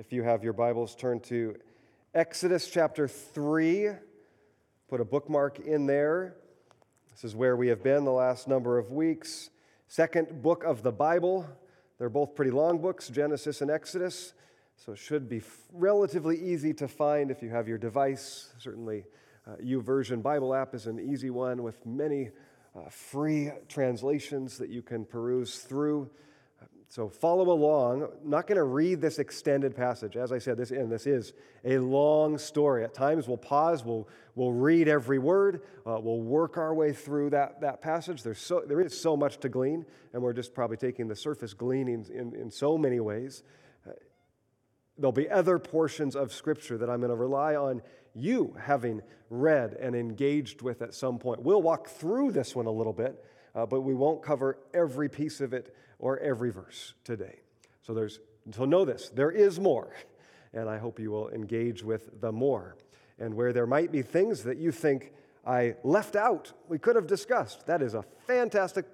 If you have your Bibles, turn to Exodus chapter 3. Put a bookmark in there. This is where we have been the last number of weeks. Second book of the Bible. They're both pretty long books, Genesis and Exodus. So it should be relatively easy to find if you have your device. Certainly, uh, YouVersion Bible app is an easy one with many uh, free translations that you can peruse through. So follow along. I'm not going to read this extended passage. As I said, this, and this is a long story. At times we'll pause, we'll, we'll read every word, uh, we'll work our way through that, that passage. There's so, there is so much to glean, and we're just probably taking the surface gleanings in, in so many ways. There'll be other portions of Scripture that I'm going to rely on you having read and engaged with at some point. We'll walk through this one a little bit, uh, but we won't cover every piece of it or every verse today. So there's so know this, there is more, and I hope you will engage with the more. And where there might be things that you think I left out, we could have discussed. That is a fantastic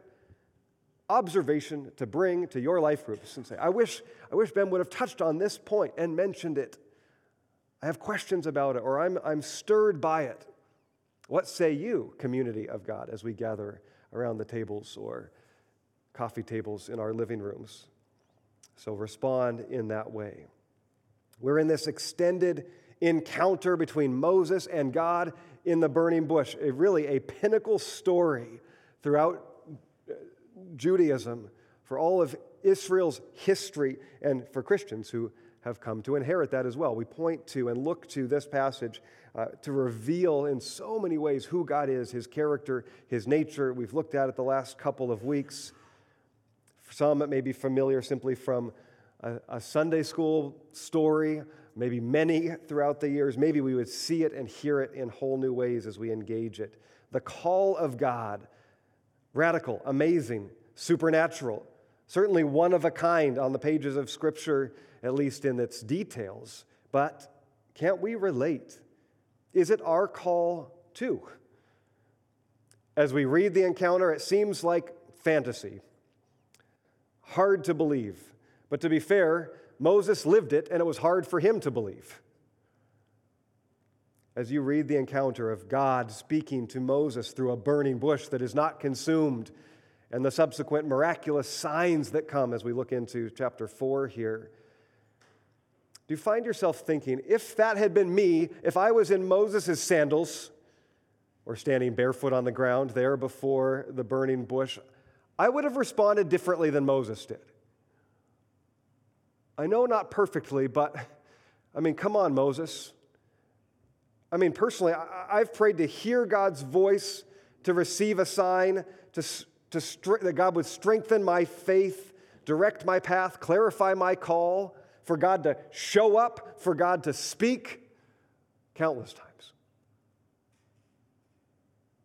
observation to bring to your life groups and say, I wish, I wish Ben would have touched on this point and mentioned it. I have questions about it, or I'm, I'm stirred by it. What say you, community of God, as we gather around the tables or coffee tables in our living rooms. So respond in that way. We're in this extended encounter between Moses and God in the burning bush, a really a pinnacle story throughout uh, Judaism for all of Israel's history and for Christians who have come to inherit that as well. We point to and look to this passage uh, to reveal in so many ways who God is, his character, his nature. We've looked at it the last couple of weeks. Some, it may be familiar simply from a, a Sunday school story, maybe many throughout the years. Maybe we would see it and hear it in whole new ways as we engage it. The call of God, radical, amazing, supernatural, certainly one of a kind on the pages of Scripture, at least in its details. But can't we relate? Is it our call too? As we read the encounter, it seems like fantasy hard to believe. But to be fair, Moses lived it, and it was hard for him to believe. As you read the encounter of God speaking to Moses through a burning bush that is not consumed, and the subsequent miraculous signs that come as we look into chapter 4 here, do you find yourself thinking, if that had been me, if I was in Moses' sandals, or standing barefoot on the ground there before the burning bush, I would have responded differently than Moses did. I know not perfectly, but I mean, come on, Moses. I mean, personally, I've prayed to hear God's voice, to receive a sign, to, to that God would strengthen my faith, direct my path, clarify my call, for God to show up, for God to speak countless times.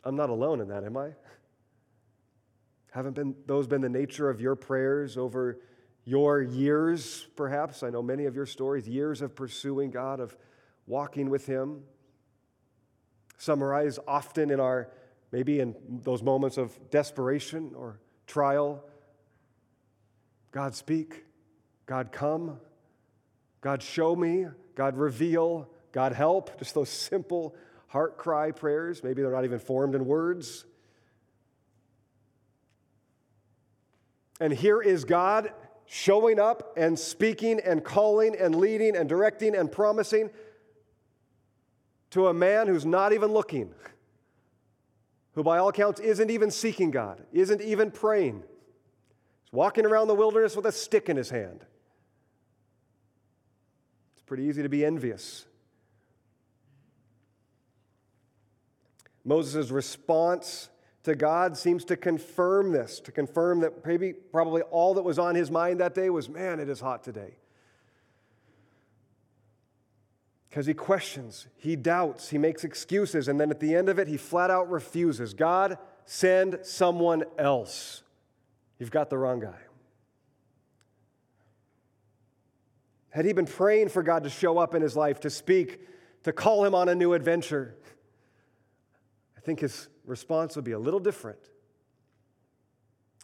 I'm not alone in that, am I? Haven't been, those been the nature of your prayers over your years, perhaps? I know many of your stories, years of pursuing God, of walking with Him. Summarize often in our, maybe in those moments of desperation or trial God speak, God come, God show me, God reveal, God help. Just those simple heart cry prayers. Maybe they're not even formed in words. And here is God showing up and speaking and calling and leading and directing and promising to a man who's not even looking, who by all accounts isn't even seeking God, isn't even praying. He's walking around the wilderness with a stick in his hand. It's pretty easy to be envious. Moses' response to God seems to confirm this, to confirm that maybe probably all that was on his mind that day was, man, it is hot today. Because he questions, he doubts, he makes excuses, and then at the end of it, he flat out refuses. God, send someone else. You've got the wrong guy. Had he been praying for God to show up in his life, to speak, to call him on a new adventure, I think his response would be a little different.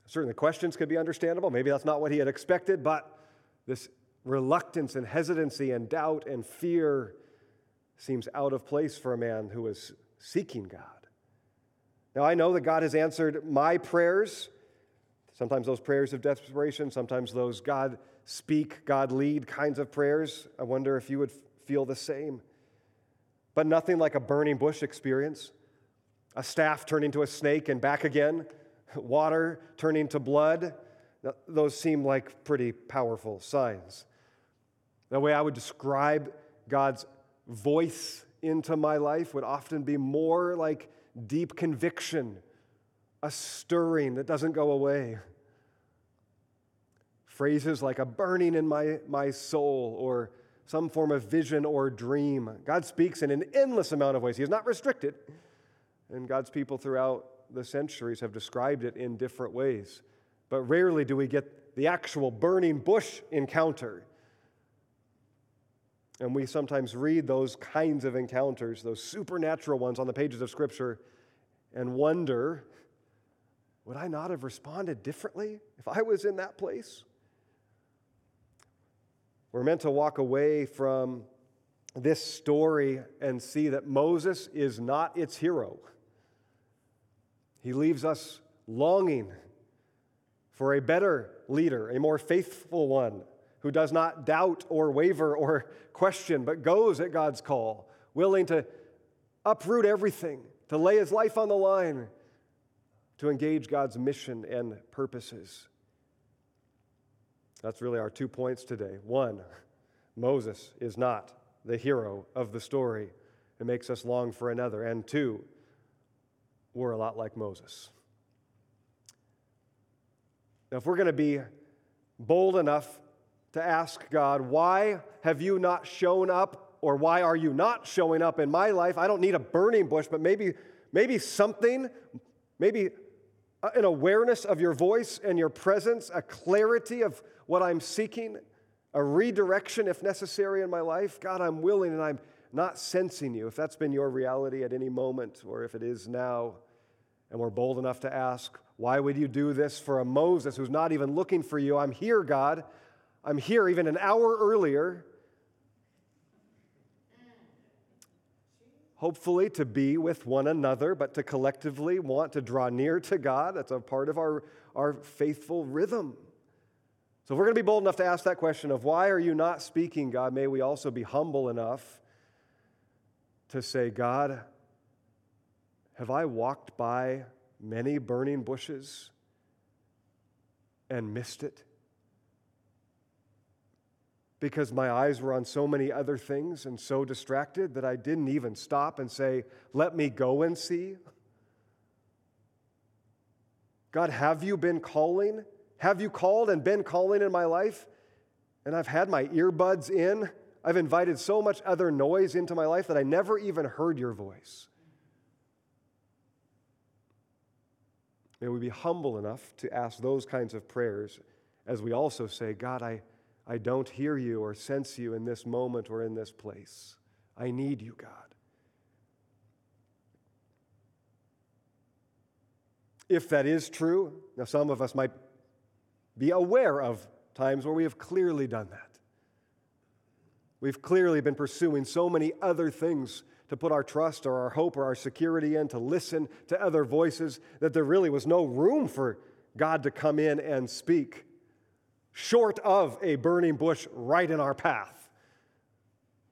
Certainly, questions could be understandable. Maybe that's not what he had expected, but this reluctance and hesitancy and doubt and fear seems out of place for a man who is seeking God. Now, I know that God has answered my prayers. Sometimes those prayers of desperation, sometimes those God speak, God lead kinds of prayers. I wonder if you would feel the same. But nothing like a burning bush experience a staff turning to a snake and back again, water turning to blood. Those seem like pretty powerful signs. The way I would describe God's voice into my life would often be more like deep conviction, a stirring that doesn't go away. Phrases like a burning in my, my soul or some form of vision or dream. God speaks in an endless amount of ways. He is not restricted. And God's people throughout the centuries have described it in different ways. But rarely do we get the actual burning bush encounter. And we sometimes read those kinds of encounters, those supernatural ones on the pages of Scripture, and wonder would I not have responded differently if I was in that place? We're meant to walk away from this story and see that Moses is not its hero. He leaves us longing for a better leader, a more faithful one who does not doubt or waver or question, but goes at God's call, willing to uproot everything, to lay his life on the line, to engage God's mission and purposes. That's really our two points today. One, Moses is not the hero of the story. It makes us long for another. And two, we're a lot like Moses. Now, if we're going to be bold enough to ask God, why have you not shown up or why are you not showing up in my life? I don't need a burning bush, but maybe, maybe something, maybe uh, an awareness of your voice and your presence, a clarity of what I'm seeking, a redirection if necessary in my life. God, I'm willing and I'm not sensing you. If that's been your reality at any moment or if it is now, and we're bold enough to ask, Why would you do this for a Moses who's not even looking for you? I'm here, God. I'm here even an hour earlier. Hopefully, to be with one another, but to collectively want to draw near to God. That's a part of our, our faithful rhythm. So, if we're going to be bold enough to ask that question of why are you not speaking, God, may we also be humble enough to say, God, have I walked by many burning bushes and missed it? Because my eyes were on so many other things and so distracted that I didn't even stop and say, Let me go and see. God, have you been calling? Have you called and been calling in my life? And I've had my earbuds in. I've invited so much other noise into my life that I never even heard your voice. May we be humble enough to ask those kinds of prayers as we also say, God, I, I don't hear you or sense you in this moment or in this place. I need you, God. If that is true, now some of us might be aware of times where we have clearly done that. We've clearly been pursuing so many other things to put our trust or our hope or our security in, to listen to other voices, that there really was no room for God to come in and speak, short of a burning bush right in our path,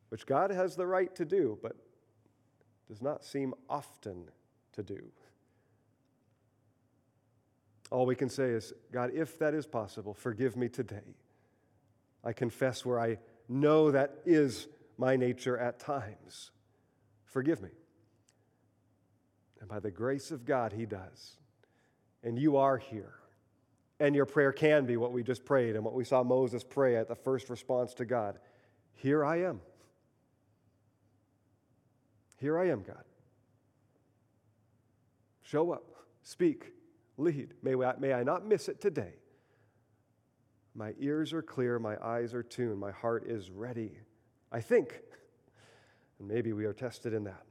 which God has the right to do, but does not seem often to do. All we can say is, God, if that is possible, forgive me today. I confess where I know that is my nature at times. Forgive me. And by the grace of God, He does. And you are here. And your prayer can be what we just prayed and what we saw Moses pray at the first response to God Here I am. Here I am, God. Show up, speak, lead. May, we, may I not miss it today. My ears are clear, my eyes are tuned, my heart is ready. I think. And maybe we are tested in that.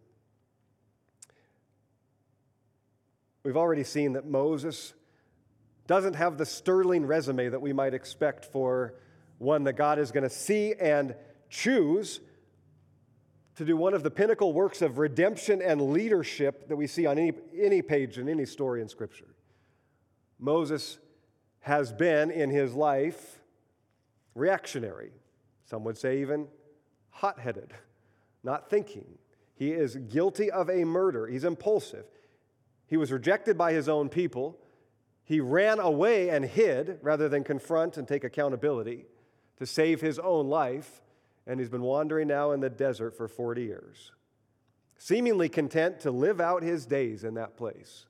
We've already seen that Moses doesn't have the sterling resume that we might expect for one that God is going to see and choose to do one of the pinnacle works of redemption and leadership that we see on any, any page in any story in Scripture. Moses has been in his life reactionary, some would say even hot headed, not thinking. He is guilty of a murder, he's impulsive. He was rejected by his own people. He ran away and hid rather than confront and take accountability to save his own life and he's been wandering now in the desert for 40 years, seemingly content to live out his days in that place,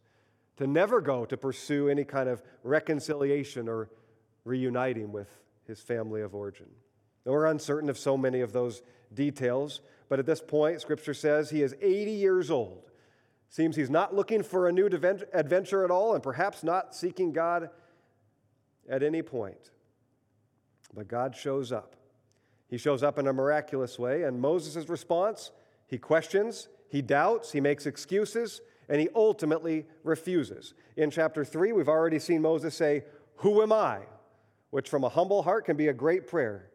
to never go to pursue any kind of reconciliation or reuniting with his family of origin. We're uncertain of so many of those details, but at this point, Scripture says he is 80 years old. Seems he's not looking for a new adventure at all, and perhaps not seeking God at any point. But God shows up he shows up in a miraculous way, and Moses' response he questions, he doubts, he makes excuses, and he ultimately refuses. In chapter 3, we've already seen Moses say, Who am I? which from a humble heart can be a great prayer.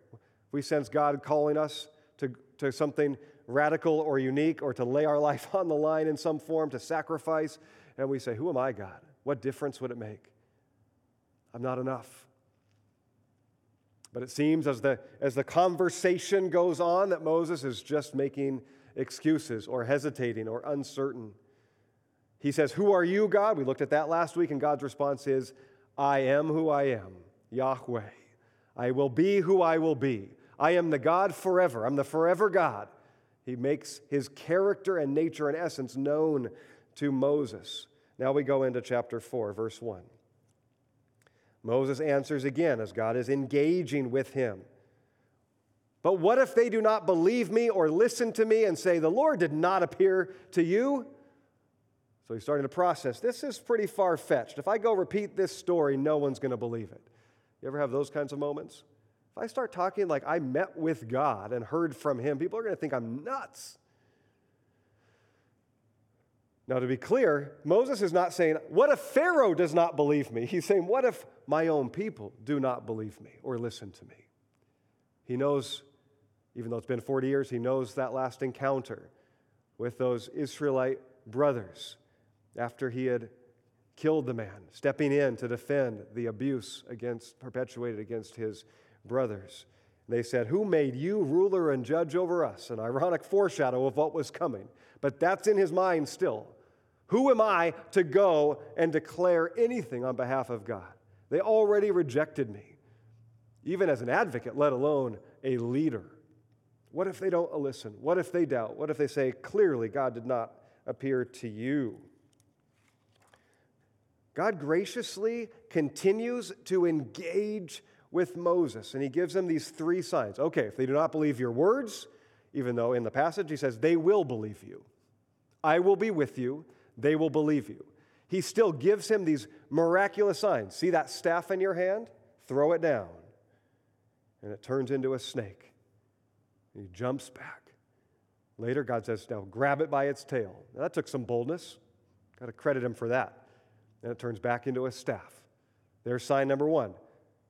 We sense God calling us to, to something radical or unique or to lay our life on the line in some form, to sacrifice, and we say, Who am I, God? What difference would it make? I'm not enough. But it seems as the, as the conversation goes on that Moses is just making excuses or hesitating or uncertain. He says, Who are you, God? We looked at that last week, and God's response is, I am who I am, Yahweh. I will be who I will be. I am the God forever. I'm the forever God. He makes his character and nature and essence known to Moses. Now we go into chapter 4, verse 1. Moses answers again as God is engaging with him. But what if they do not believe me or listen to me and say, The Lord did not appear to you? So he's starting to process. This is pretty far fetched. If I go repeat this story, no one's going to believe it. You ever have those kinds of moments? I start talking like I met with God and heard from him, people are going to think I'm nuts. Now, to be clear, Moses is not saying, What if Pharaoh does not believe me? He's saying, What if my own people do not believe me or listen to me? He knows, even though it's been 40 years, he knows that last encounter with those Israelite brothers after he had killed the man, stepping in to defend the abuse against, perpetuated against his brothers. They said, Who made you ruler and judge over us? An ironic foreshadow of what was coming. But that's in his mind still. Who am I to go and declare anything on behalf of God? They already rejected me, even as an advocate, let alone a leader. What if they don't listen? What if they doubt? What if they say, clearly, God did not appear to you? God graciously continues to engage with Moses, and he gives them these three signs. Okay, if they do not believe your words, even though in the passage he says, they will believe you. I will be with you they will believe you. He still gives him these miraculous signs. See that staff in your hand? Throw it down. And it turns into a snake. he jumps back. Later, God says, Now grab it by its tail. Now, that took some boldness. Got to credit him for that. And it turns back into a staff. There's sign number one.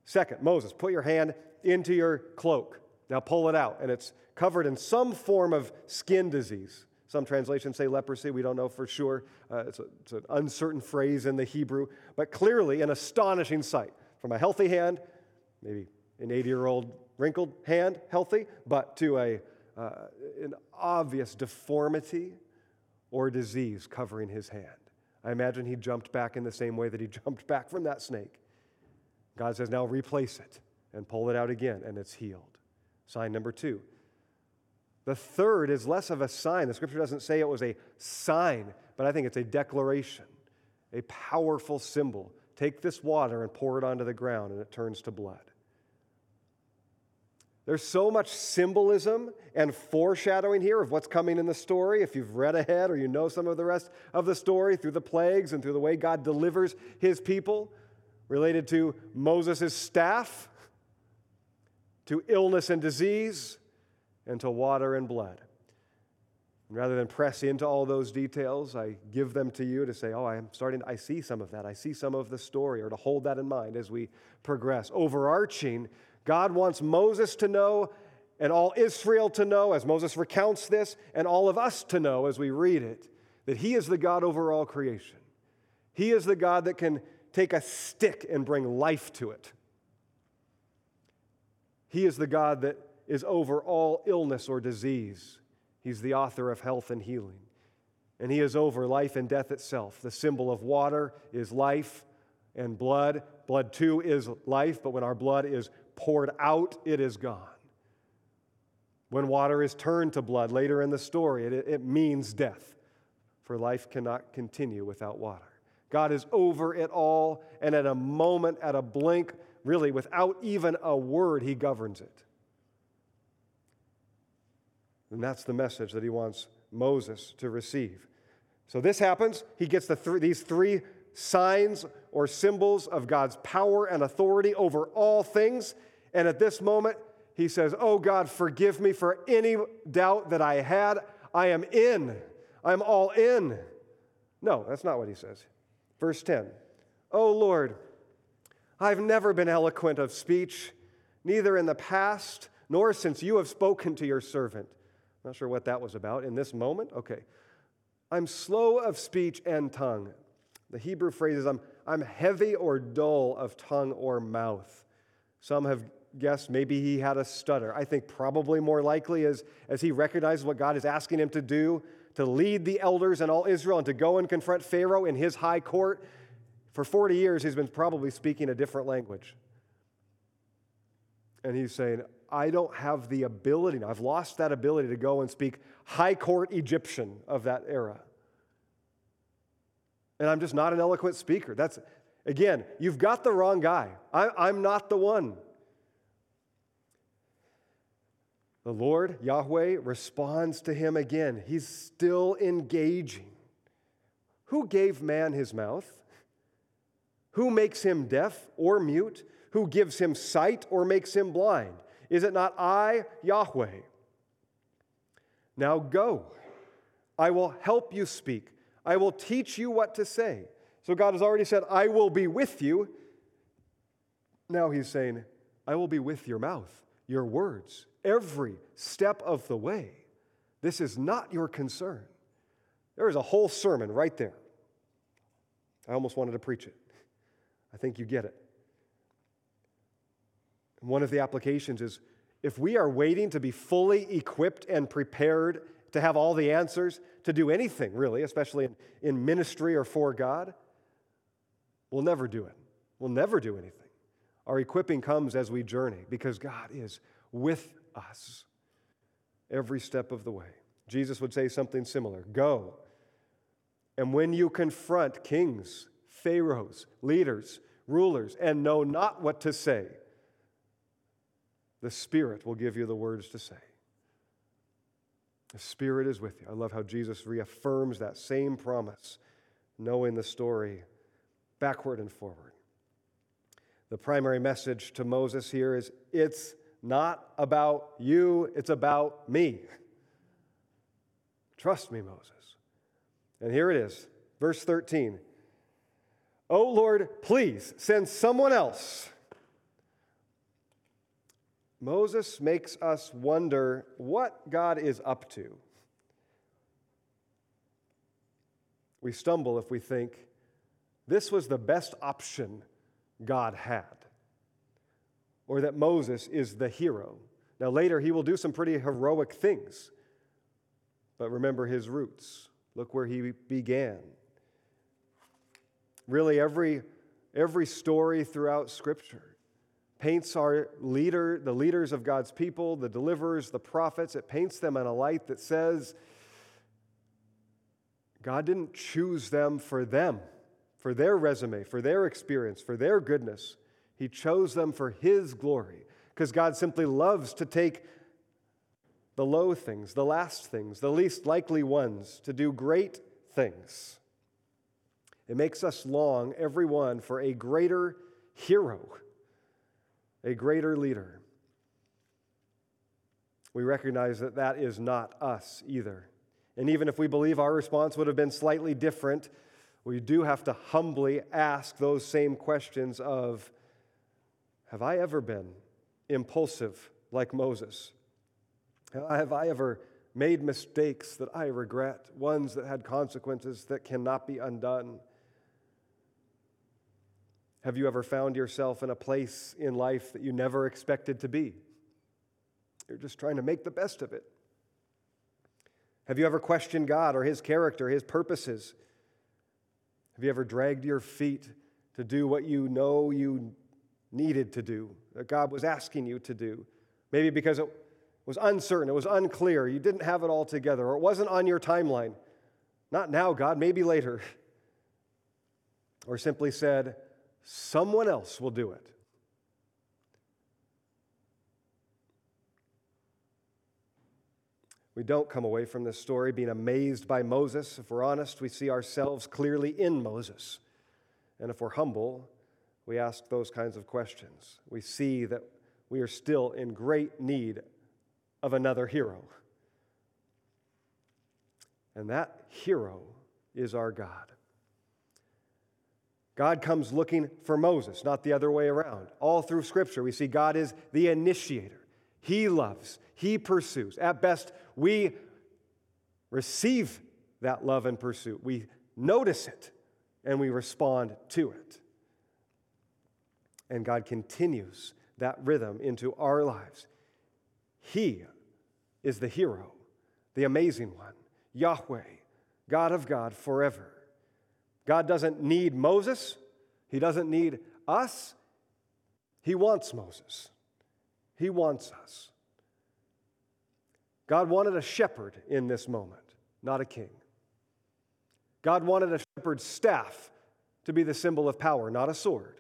Second, Moses, put your hand into your cloak. Now pull it out. And it's covered in some form of skin disease. Some translations say leprosy. We don't know for sure. Uh, it's, a, it's an uncertain phrase in the Hebrew, but clearly an astonishing sight. From a healthy hand, maybe an 80 year old wrinkled hand, healthy, but to a, uh, an obvious deformity or disease covering his hand. I imagine he jumped back in the same way that he jumped back from that snake. God says, now replace it and pull it out again, and it's healed. Sign number two the third is less of a sign. The scripture doesn't say it was a sign, but I think it's a declaration, a powerful symbol. Take this water and pour it onto the ground, and it turns to blood. There's so much symbolism and foreshadowing here of what's coming in the story. If you've read ahead or you know some of the rest of the story through the plagues and through the way God delivers his people, related to Moses' staff, to illness and disease, and to water and blood. And rather than press into all those details, I give them to you to say, oh, I'm starting, I see some of that. I see some of the story, or to hold that in mind as we progress. Overarching, God wants Moses to know and all Israel to know as Moses recounts this, and all of us to know as we read it, that He is the God over all creation. He is the God that can take a stick and bring life to it. He is the God that is over all illness or disease. He's the author of health and healing. And He is over life and death itself. The symbol of water is life and blood. Blood, too, is life, but when our blood is poured out, it is gone. When water is turned to blood later in the story, it, it means death, for life cannot continue without water. God is over it all, and at a moment, at a blink, really without even a word, He governs it. And that's the message that He wants Moses to receive. So this happens. He gets the th- these three signs or symbols of God's power and authority over all things. And at this moment, he says, Oh God, forgive me for any doubt that I had. I am in. I'm all in. No, that's not what he says. Verse 10 O Lord, I've never been eloquent of speech, neither in the past nor since you have spoken to your servant. Not sure what that was about in this moment. Okay. I'm slow of speech and tongue. The Hebrew phrase is I'm, I'm heavy or dull of tongue or mouth. Some have guessed maybe he had a stutter. I think probably more likely as, as he recognizes what God is asking him to do to lead the elders and all Israel and to go and confront Pharaoh in his high court. For 40 years, he's been probably speaking a different language. And he's saying, I don't have the ability, I've lost that ability to go and speak high court Egyptian of that era. And I'm just not an eloquent speaker. That's, again, you've got the wrong guy. I, I'm not the one. The Lord, Yahweh, responds to him again. He's still engaging. Who gave man his mouth? Who makes him deaf or mute? Who gives him sight or makes him blind? Is it not I, Yahweh? Now go. I will help you speak. I will teach you what to say. So God has already said, I will be with you. Now he's saying, I will be with your mouth, your words every step of the way. This is not your concern. There is a whole sermon right there. I almost wanted to preach it. I think you get it. One of the applications is if we are waiting to be fully equipped and prepared to have all the answers to do anything, really, especially in, in ministry or for God, we'll never do it. We'll never do anything. Our equipping comes as we journey because God is with us every step of the way. Jesus would say something similar Go. And when you confront kings, pharaohs, leaders, rulers, and know not what to say, the Spirit will give you the words to say. The Spirit is with you. I love how Jesus reaffirms that same promise, knowing the story backward and forward. The primary message to Moses here is it's not about you, it's about me. Trust me, Moses. And here it is, verse 13. Oh Lord, please send someone else. Moses makes us wonder what God is up to. We stumble if we think this was the best option God had or that Moses is the hero. Now, later, he will do some pretty heroic things, but remember his roots. Look where he began. Really, every, every story throughout Scripture paints our leader, the leaders of God's people, the deliverers, the prophets, it paints them in a light that says God didn't choose them for them, for their resume, for their experience, for their goodness. He chose them for His glory because God simply loves to take the low things, the last things, the least likely ones, to do great things. It makes us long, everyone, for a greater hero, a greater leader. We recognize that that is not us either. And even if we believe our response would have been slightly different, we do have to humbly ask those same questions of have I ever been impulsive like Moses? Have I ever made mistakes that I regret, ones that had consequences that cannot be undone? Have you ever found yourself in a place in life that you never expected to be? You're just trying to make the best of it. Have you ever questioned God or His character, His purposes? Have you ever dragged your feet to do what you know you needed to do, that God was asking you to do? Maybe because it was uncertain, it was unclear, you didn't have it all together, or it wasn't on your timeline. Not now, God, maybe later. Or simply said, someone else will do it. We don't come away from this story being amazed by Moses. If we're honest, we see ourselves clearly in Moses. And if we're humble, we ask those kinds of questions. We see that we are still in great need of another hero. And that hero is our God. God comes looking for Moses, not the other way around. All through Scripture, we see God is the initiator. He loves, He pursues. At best, we receive that love and pursuit. We notice it and we respond to it. And God continues that rhythm into our lives. He is the hero, the amazing one, Yahweh, God of God forever. God doesn't need Moses, He doesn't need us. He wants Moses, He wants us. God wanted a shepherd in this moment, not a king. God wanted a shepherd's staff to be the symbol of power, not a sword.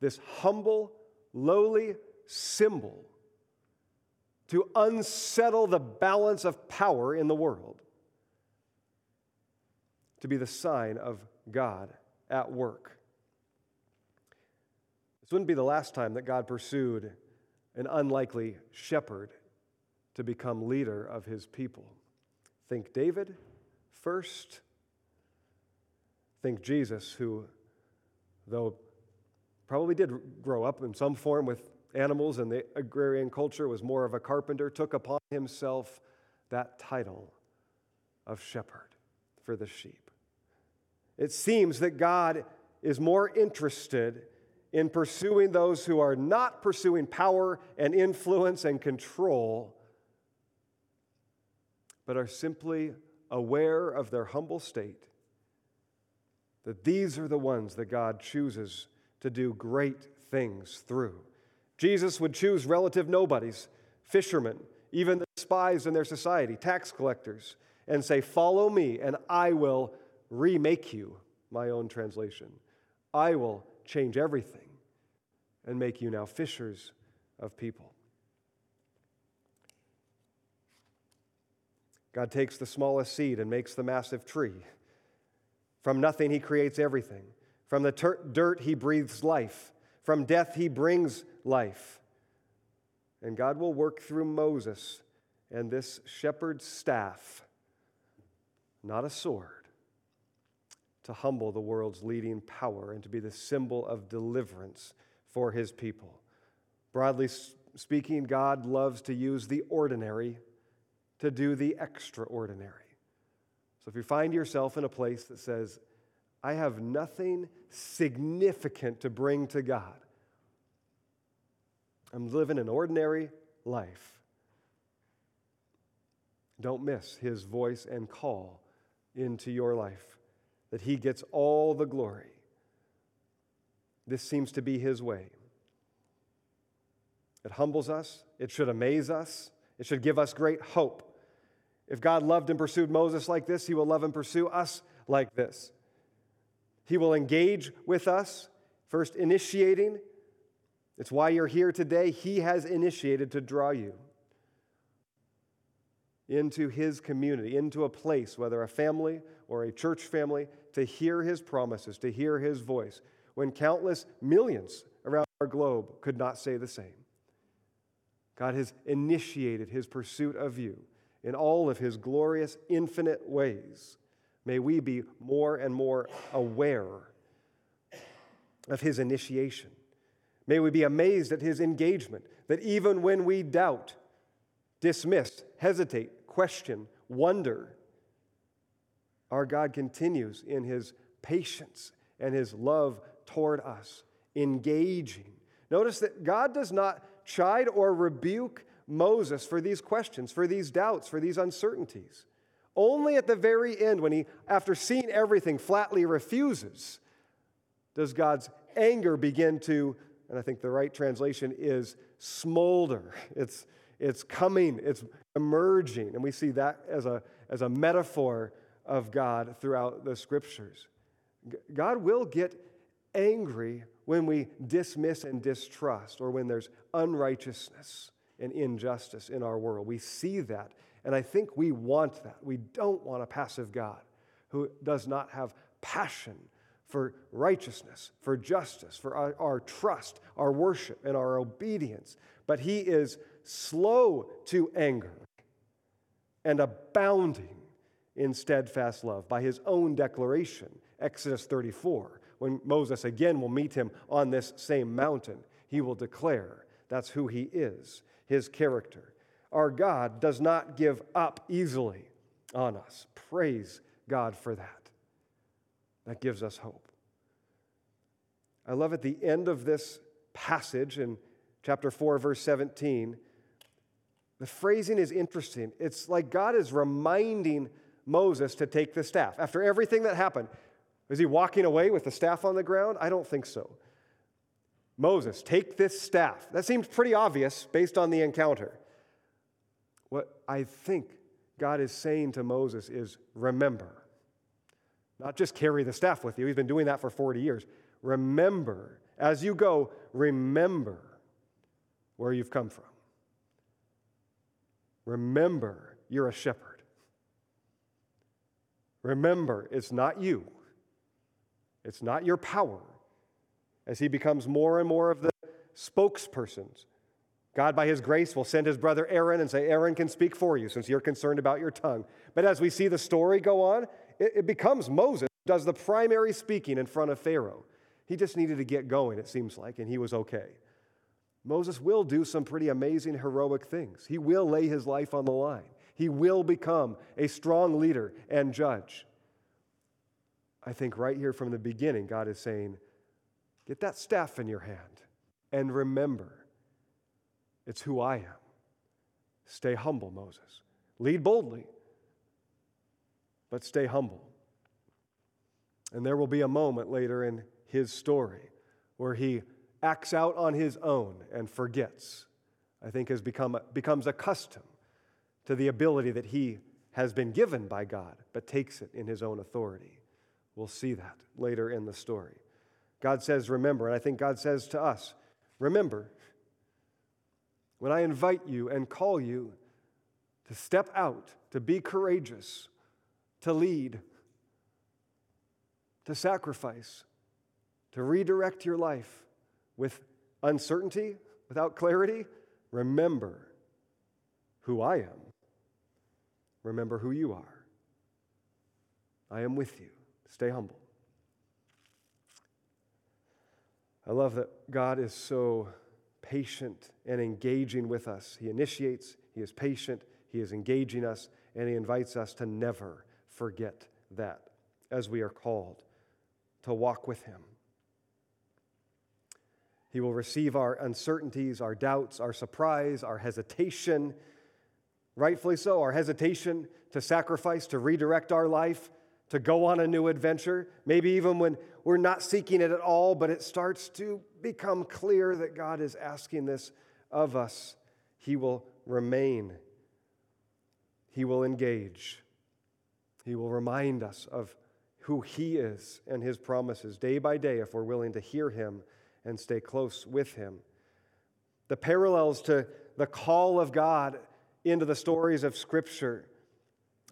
This humble, lowly symbol to unsettle the balance of power in the world, to be the sign of God at work. This wouldn't be the last time that God pursued an unlikely shepherd to become leader of his people. Think David first. Think Jesus, who, though probably did grow up in some form with animals and the agrarian culture, was more of a carpenter, took upon himself that title of shepherd for the sheep. It seems that God is more interested in pursuing those who are not pursuing power and influence and control, but are simply aware of their humble state, that these are the ones that God chooses to do great things through. Jesus would choose relative nobodies, fishermen, even the spies in their society, tax collectors, and say, Follow me, and I will remake you. My own translation. I will change everything and make you now fishers of people. God takes the smallest seed and makes the massive tree. From nothing, He creates everything. From the ter- dirt, He breathes life. From death, He brings life. And God will work through Moses and this shepherd's staff, not a sword, to humble the world's leading power and to be the symbol of deliverance for His people. Broadly speaking, God loves to use the ordinary to do the extraordinary. So if you find yourself in a place that says, I have nothing significant to bring to God, I'm living an ordinary life. Don't miss his voice and call into your life, that he gets all the glory. This seems to be his way. It humbles us, it should amaze us, it should give us great hope. If God loved and pursued Moses like this, he will love and pursue us like this. He will engage with us, first initiating. It's why you're here today. He has initiated to draw you into his community, into a place, whether a family or a church family, to hear his promises, to hear his voice, when countless millions around our globe could not say the same. God has initiated his pursuit of you in all of his glorious, infinite ways. May we be more and more aware of his initiation. May we be amazed at his engagement, that even when we doubt, dismiss, hesitate, question, wonder, our God continues in his patience and his love toward us, engaging. Notice that God does not chide or rebuke Moses for these questions, for these doubts, for these uncertainties. Only at the very end, when he, after seeing everything, flatly refuses, does God's anger begin to, and I think the right translation is smolder. It's, it's coming, it's emerging. And we see that as a, as a metaphor of God throughout the scriptures. God will get angry when we dismiss and distrust or when there's unrighteousness and injustice in our world. We see that and I think we want that. We don't want a passive God who does not have passion for righteousness, for justice, for our, our, trust, our worship, and our obedience. But he is slow to anger and abounding in steadfast love by his own declaration, Exodus 34. When Moses again will meet him on this same mountain, he will declare that's who he is, his character our God does not give up easily on us. Praise God for that. That gives us hope. I love at the end of this passage in chapter 4, verse 17, the phrasing is interesting. It's like God is reminding Moses to take the staff. After everything that happened, is he walking away with the staff on the ground? I don't think so. Moses, take this staff. That seems pretty obvious based on the encounter. I think God is saying to Moses is remember. Not just carry the staff with you, he's been doing that for 40 years. Remember, as you go, remember where you've come from. Remember, you're a shepherd. Remember, it's not you, it's not your power. As he becomes more and more of the spokespersons God, by his grace, will send his brother Aaron and say, Aaron can speak for you since you're concerned about your tongue. But as we see the story go on, it, it becomes Moses who does the primary speaking in front of Pharaoh. He just needed to get going, it seems like, and he was okay. Moses will do some pretty amazing, heroic things. He will lay his life on the line. He will become a strong leader and judge. I think right here from the beginning, God is saying, Get that staff in your hand and remember it's who I am. Stay humble, Moses. Lead boldly, but stay humble. And there will be a moment later in his story where he acts out on his own and forgets. I think has become becomes accustomed to the ability that he has been given by God, but takes it in his own authority. We'll see that later in the story. God says, Remember, and I think God says to us, Remember, when I invite you and call you to step out, to be courageous, to lead, to sacrifice, to redirect your life with uncertainty, without clarity, remember who I am. Remember who you are. I am with you. Stay humble. I love that God is so patient and engaging with us. He initiates, He is patient, He is engaging us, and He invites us to never forget that as we are called to walk with Him. He will receive our uncertainties, our doubts, our surprise, our hesitation, rightfully so, our hesitation to sacrifice, to redirect our life, to go on a new adventure, maybe even when we're not seeking it at all, but it starts to become clear that God is asking this of us. He will remain, He will engage, He will remind us of who He is and His promises day by day if we're willing to hear Him and stay close with Him. The parallels to the call of God into the stories of Scripture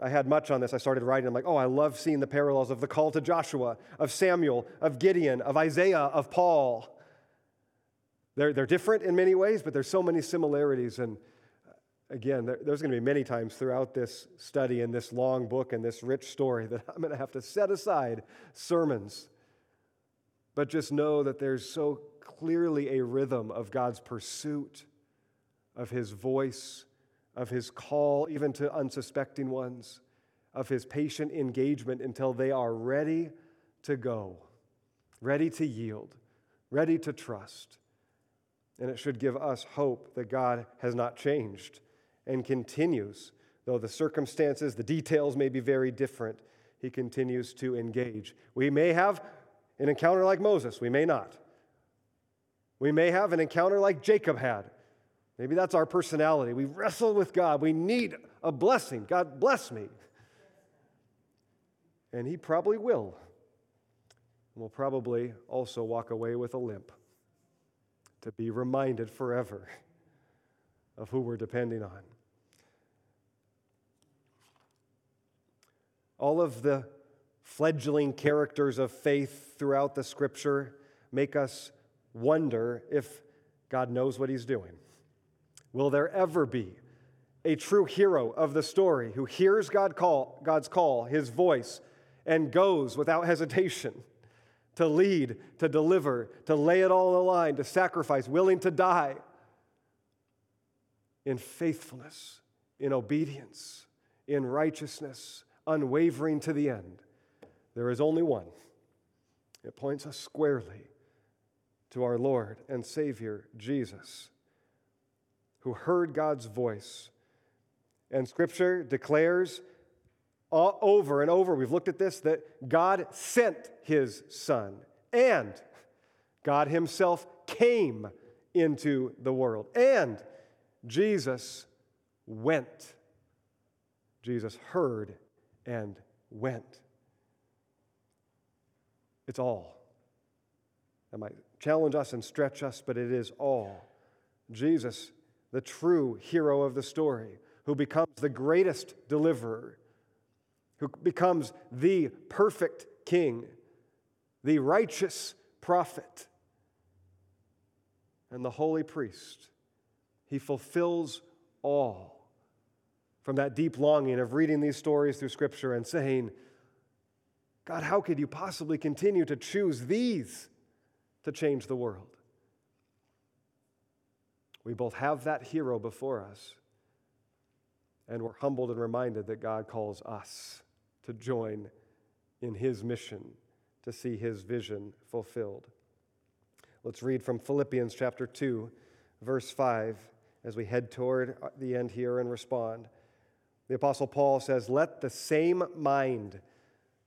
I had much on this. I started writing. I'm like, oh, I love seeing the parallels of the call to Joshua, of Samuel, of Gideon, of Isaiah, of Paul. They're, they're different in many ways, but there's so many similarities. And uh, again, there, there's going to be many times throughout this study and this long book and this rich story that I'm going to have to set aside sermons. But just know that there's so clearly a rhythm of God's pursuit, of his voice, of his call, even to unsuspecting ones, of his patient engagement until they are ready to go, ready to yield, ready to trust. And it should give us hope that God has not changed and continues, though the circumstances, the details may be very different, he continues to engage. We may have an encounter like Moses, we may not. We may have an encounter like Jacob had. Maybe that's our personality. We wrestle with God. We need a blessing. God, bless me. And He probably will. And we'll probably also walk away with a limp to be reminded forever of who we're depending on. All of the fledgling characters of faith throughout the scripture make us wonder if God knows what he's doing. Will there ever be a true hero of the story who hears God call, God's call, his voice, and goes without hesitation to lead, to deliver, to lay it all on the line, to sacrifice, willing to die in faithfulness, in obedience, in righteousness, unwavering to the end? There is only one. It points us squarely to our Lord and Savior, Jesus, who heard God's voice. And Scripture declares uh, over and over, we've looked at this, that God sent his Son and God Himself came into the world and Jesus went. Jesus heard and went. It's all. That might challenge us and stretch us, but it is all. Jesus, the true hero of the story, who becomes the greatest deliverer, who becomes the perfect king, the righteous prophet, and the holy priest. He fulfills all from that deep longing of reading these stories through Scripture and saying, God, how could you possibly continue to choose these to change the world? We both have that hero before us, and we're humbled and reminded that God calls us to join in his mission to see his vision fulfilled. Let's read from Philippians chapter 2, verse 5, as we head toward the end here and respond. The Apostle Paul says, Let the same mind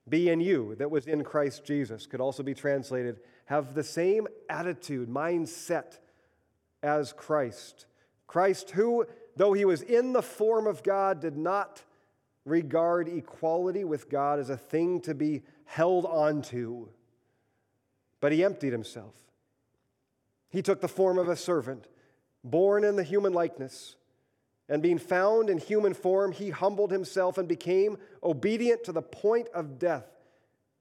be in you that was in Christ Jesus. Could also be translated, have the same attitude, mindset as Christ. Christ, who, though he was in the form of God, did not regard equality with God as a thing to be held onto, but he emptied himself. He took the form of a servant, born in the human likeness and being found in human form, he humbled himself and became obedient to the point of death,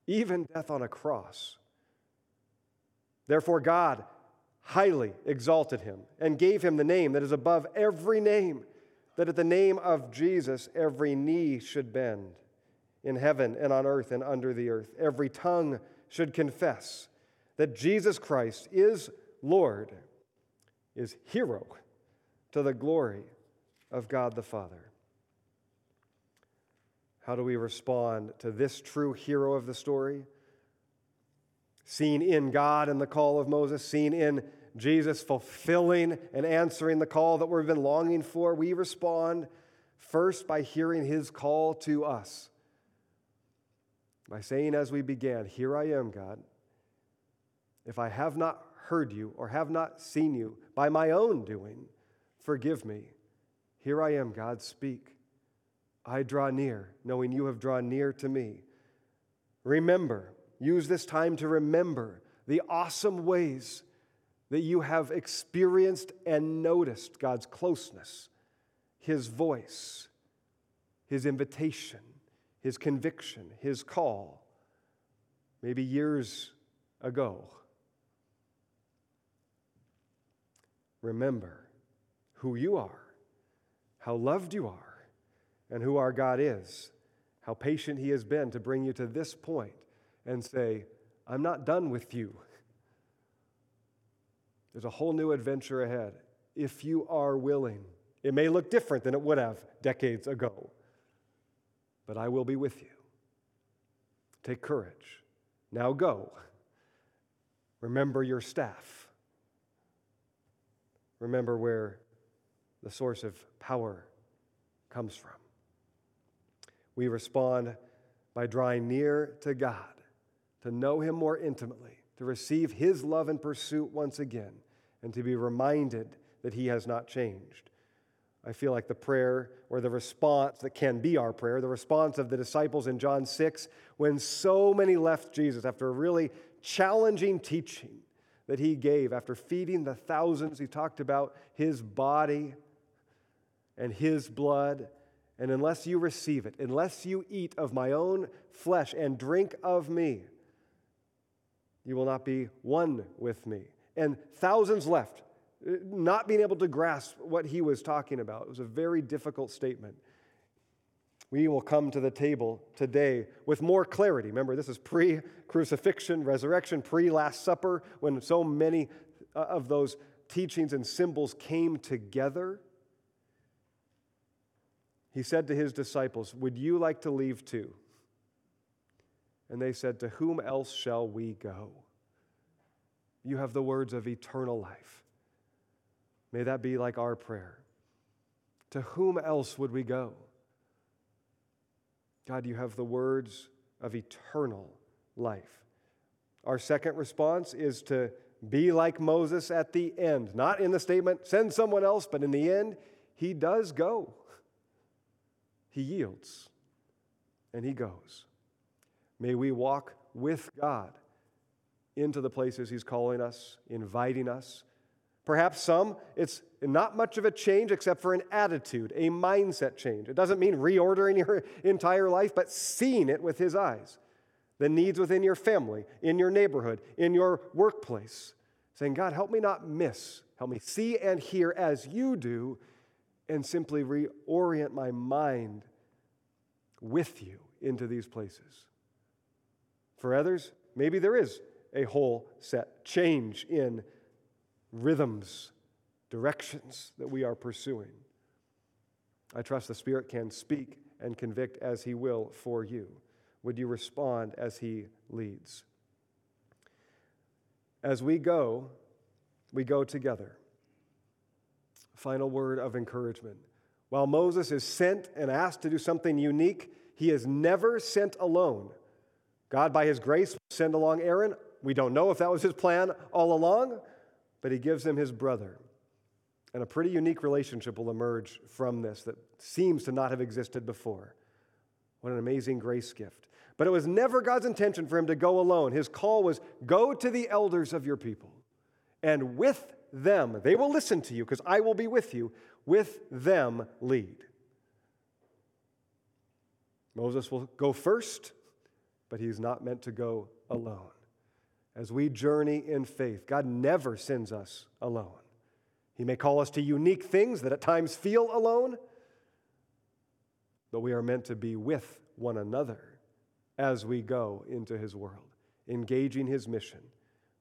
even death on a cross. Therefore, God highly exalted him and gave him the name that is above every name, that at the name of Jesus every knee should bend in heaven and on earth and under the earth. Every tongue should confess that Jesus Christ is Lord, is hero to the glory of God the Father. How do we respond to this true hero of the story? Seen in God and the call of Moses, seen in Jesus fulfilling and answering the call that we've been longing for, we respond first by hearing his call to us. By saying, as we began, Here I am, God. If I have not heard you or have not seen you by my own doing, forgive me. Here I am, God, speak. I draw near, knowing you have drawn near to me. Remember, use this time to remember the awesome ways that you have experienced and noticed God's closeness, His voice, His invitation, His conviction, His call, maybe years ago. Remember who you are how loved you are, and who our God is, how patient He has been to bring you to this point and say, I'm not done with you. There's a whole new adventure ahead if you are willing. It may look different than it would have decades ago, but I will be with you. Take courage. Now go. Remember your staff. Remember where the source of power comes from. We respond by drawing near to God, to know Him more intimately, to receive His love and pursuit once again, and to be reminded that He has not changed. I feel like the prayer or the response that can be our prayer, the response of the disciples in John 6, when so many left Jesus after a really challenging teaching that he gave, after feeding the thousands, he talked about his body and his blood. And unless you receive it, unless you eat of my own flesh and drink of me, you will not be one with me. And thousands left not being able to grasp what he was talking about. It was a very difficult statement. We will come to the table today with more clarity. Remember, this is pre crucifixion, resurrection, pre Last Supper, when so many uh, of those teachings and symbols came together. He said to his disciples, Would you like to leave too? And they said, To whom else shall we go? You have the words of eternal life. May that be like our prayer. To whom else would we go? God, you have the words of eternal life. Our second response is to be like Moses at the end, not in the statement, send someone else, but in the end, he does go. He yields and he goes. May we walk with God into the places he's calling us, inviting us, Perhaps some, it's not much of a change except for an attitude, a mindset change. It doesn't mean reordering your entire life, but seeing it with His eyes. The needs within your family, in your neighborhood, in your workplace. Saying, God, help me not miss, help me see and hear as you do, and simply reorient my mind with you into these places. For others, maybe there is a whole set change in rhythms, directions that we are pursuing. I trust the Spirit can speak and convict as He will for you. Would you respond as He leads? As we go, we go together. Final word of encouragement. While Moses is sent and asked to do something unique, he is never sent alone. God, by his grace, send along Aaron. We don't know if that was his plan all along, but he gives him his brother. And a pretty unique relationship will emerge from this that seems to not have existed before. What an amazing grace gift. But it was never God's intention for him to go alone. His call was go to the elders of your people, and with them, they will listen to you because I will be with you. With them, lead. Moses will go first, but he's not meant to go alone as we journey in faith. God never sends us alone. He may call us to unique things that at times feel alone, but we are meant to be with one another as we go into His world, engaging His mission,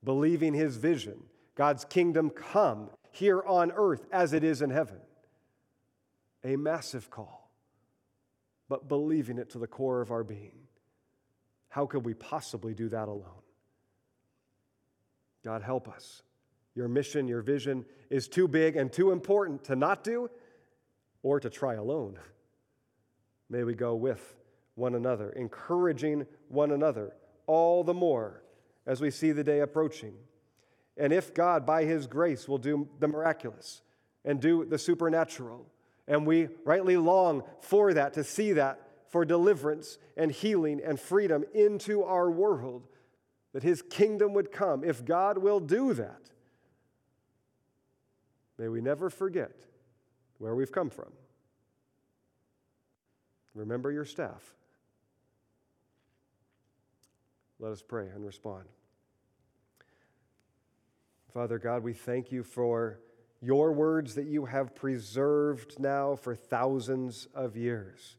believing His vision, God's kingdom come here on earth as it is in heaven. A massive call, but believing it to the core of our being. How could we possibly do that alone? God, help us. Your mission, your vision is too big and too important to not do or to try alone. May we go with one another, encouraging one another all the more as we see the day approaching. And if God, by His grace, will do the miraculous and do the supernatural, and we rightly long for that, to see that, for deliverance and healing and freedom into our world, that his kingdom would come, if God will do that, may we never forget where we've come from. Remember your staff. Let us pray and respond. Father God, we thank you for your words that you have preserved now for thousands of years.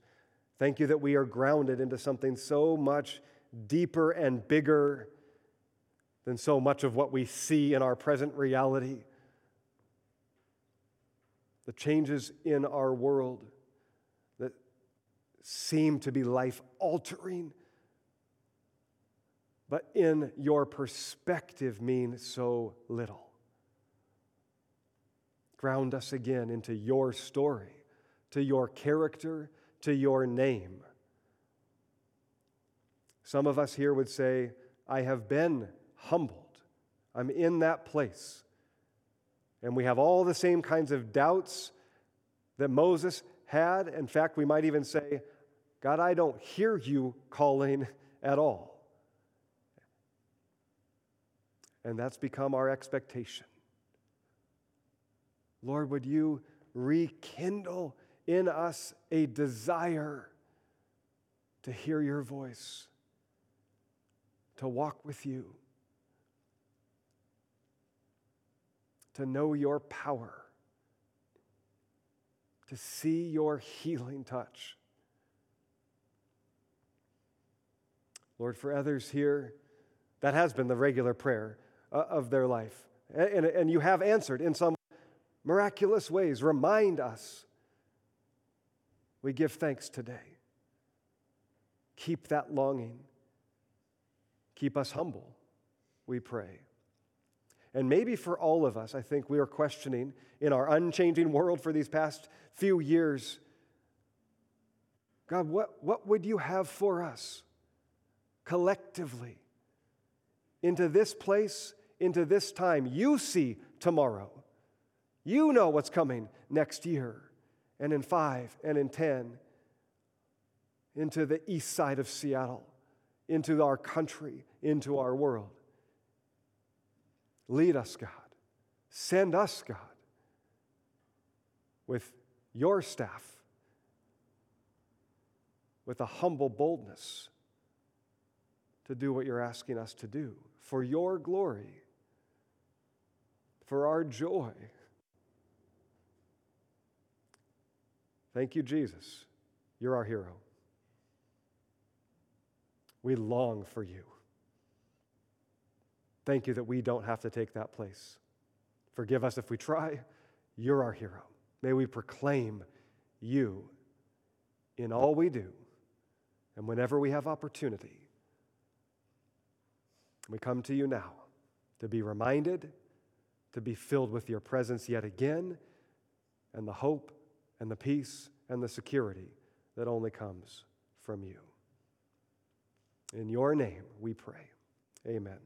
Thank you that we are grounded into something so much deeper and bigger than so much of what we see in our present reality. The changes in our world that seem to be life altering, but in your perspective mean so little. Ground us again into your story, to your character, to your name. Some of us here would say, I have been humbled. I'm in that place. And we have all the same kinds of doubts that Moses had. In fact, we might even say, God, I don't hear you calling at all. And that's become our expectation. Lord, would you rekindle in us a desire to hear your voice, to walk with you, to know your power, to see your healing touch. Lord, for others here, that has been the regular prayer uh, of their life. And, and you have answered in some miraculous ways. Remind us. We give thanks today. Keep that longing. Keep us humble, we pray. And maybe for all of us, I think we are questioning in our unchanging world for these past few years God, what, what would you have for us collectively into this place, into this time? You see tomorrow. You know what's coming next year, and in five, and in 10, into the east side of Seattle, into our country, into our world. Lead us, God. Send us, God, with your staff, with a humble boldness to do what you're asking us to do for your glory, for our joy. Thank you, Jesus. You're our hero. We long for you. Thank you that we don't have to take that place. Forgive us if we try. You're our hero. May we proclaim you in all we do and whenever we have opportunity. We come to you now to be reminded, to be filled with your presence yet again, and the hope and the peace and the security that only comes from you. In your name we pray. Amen.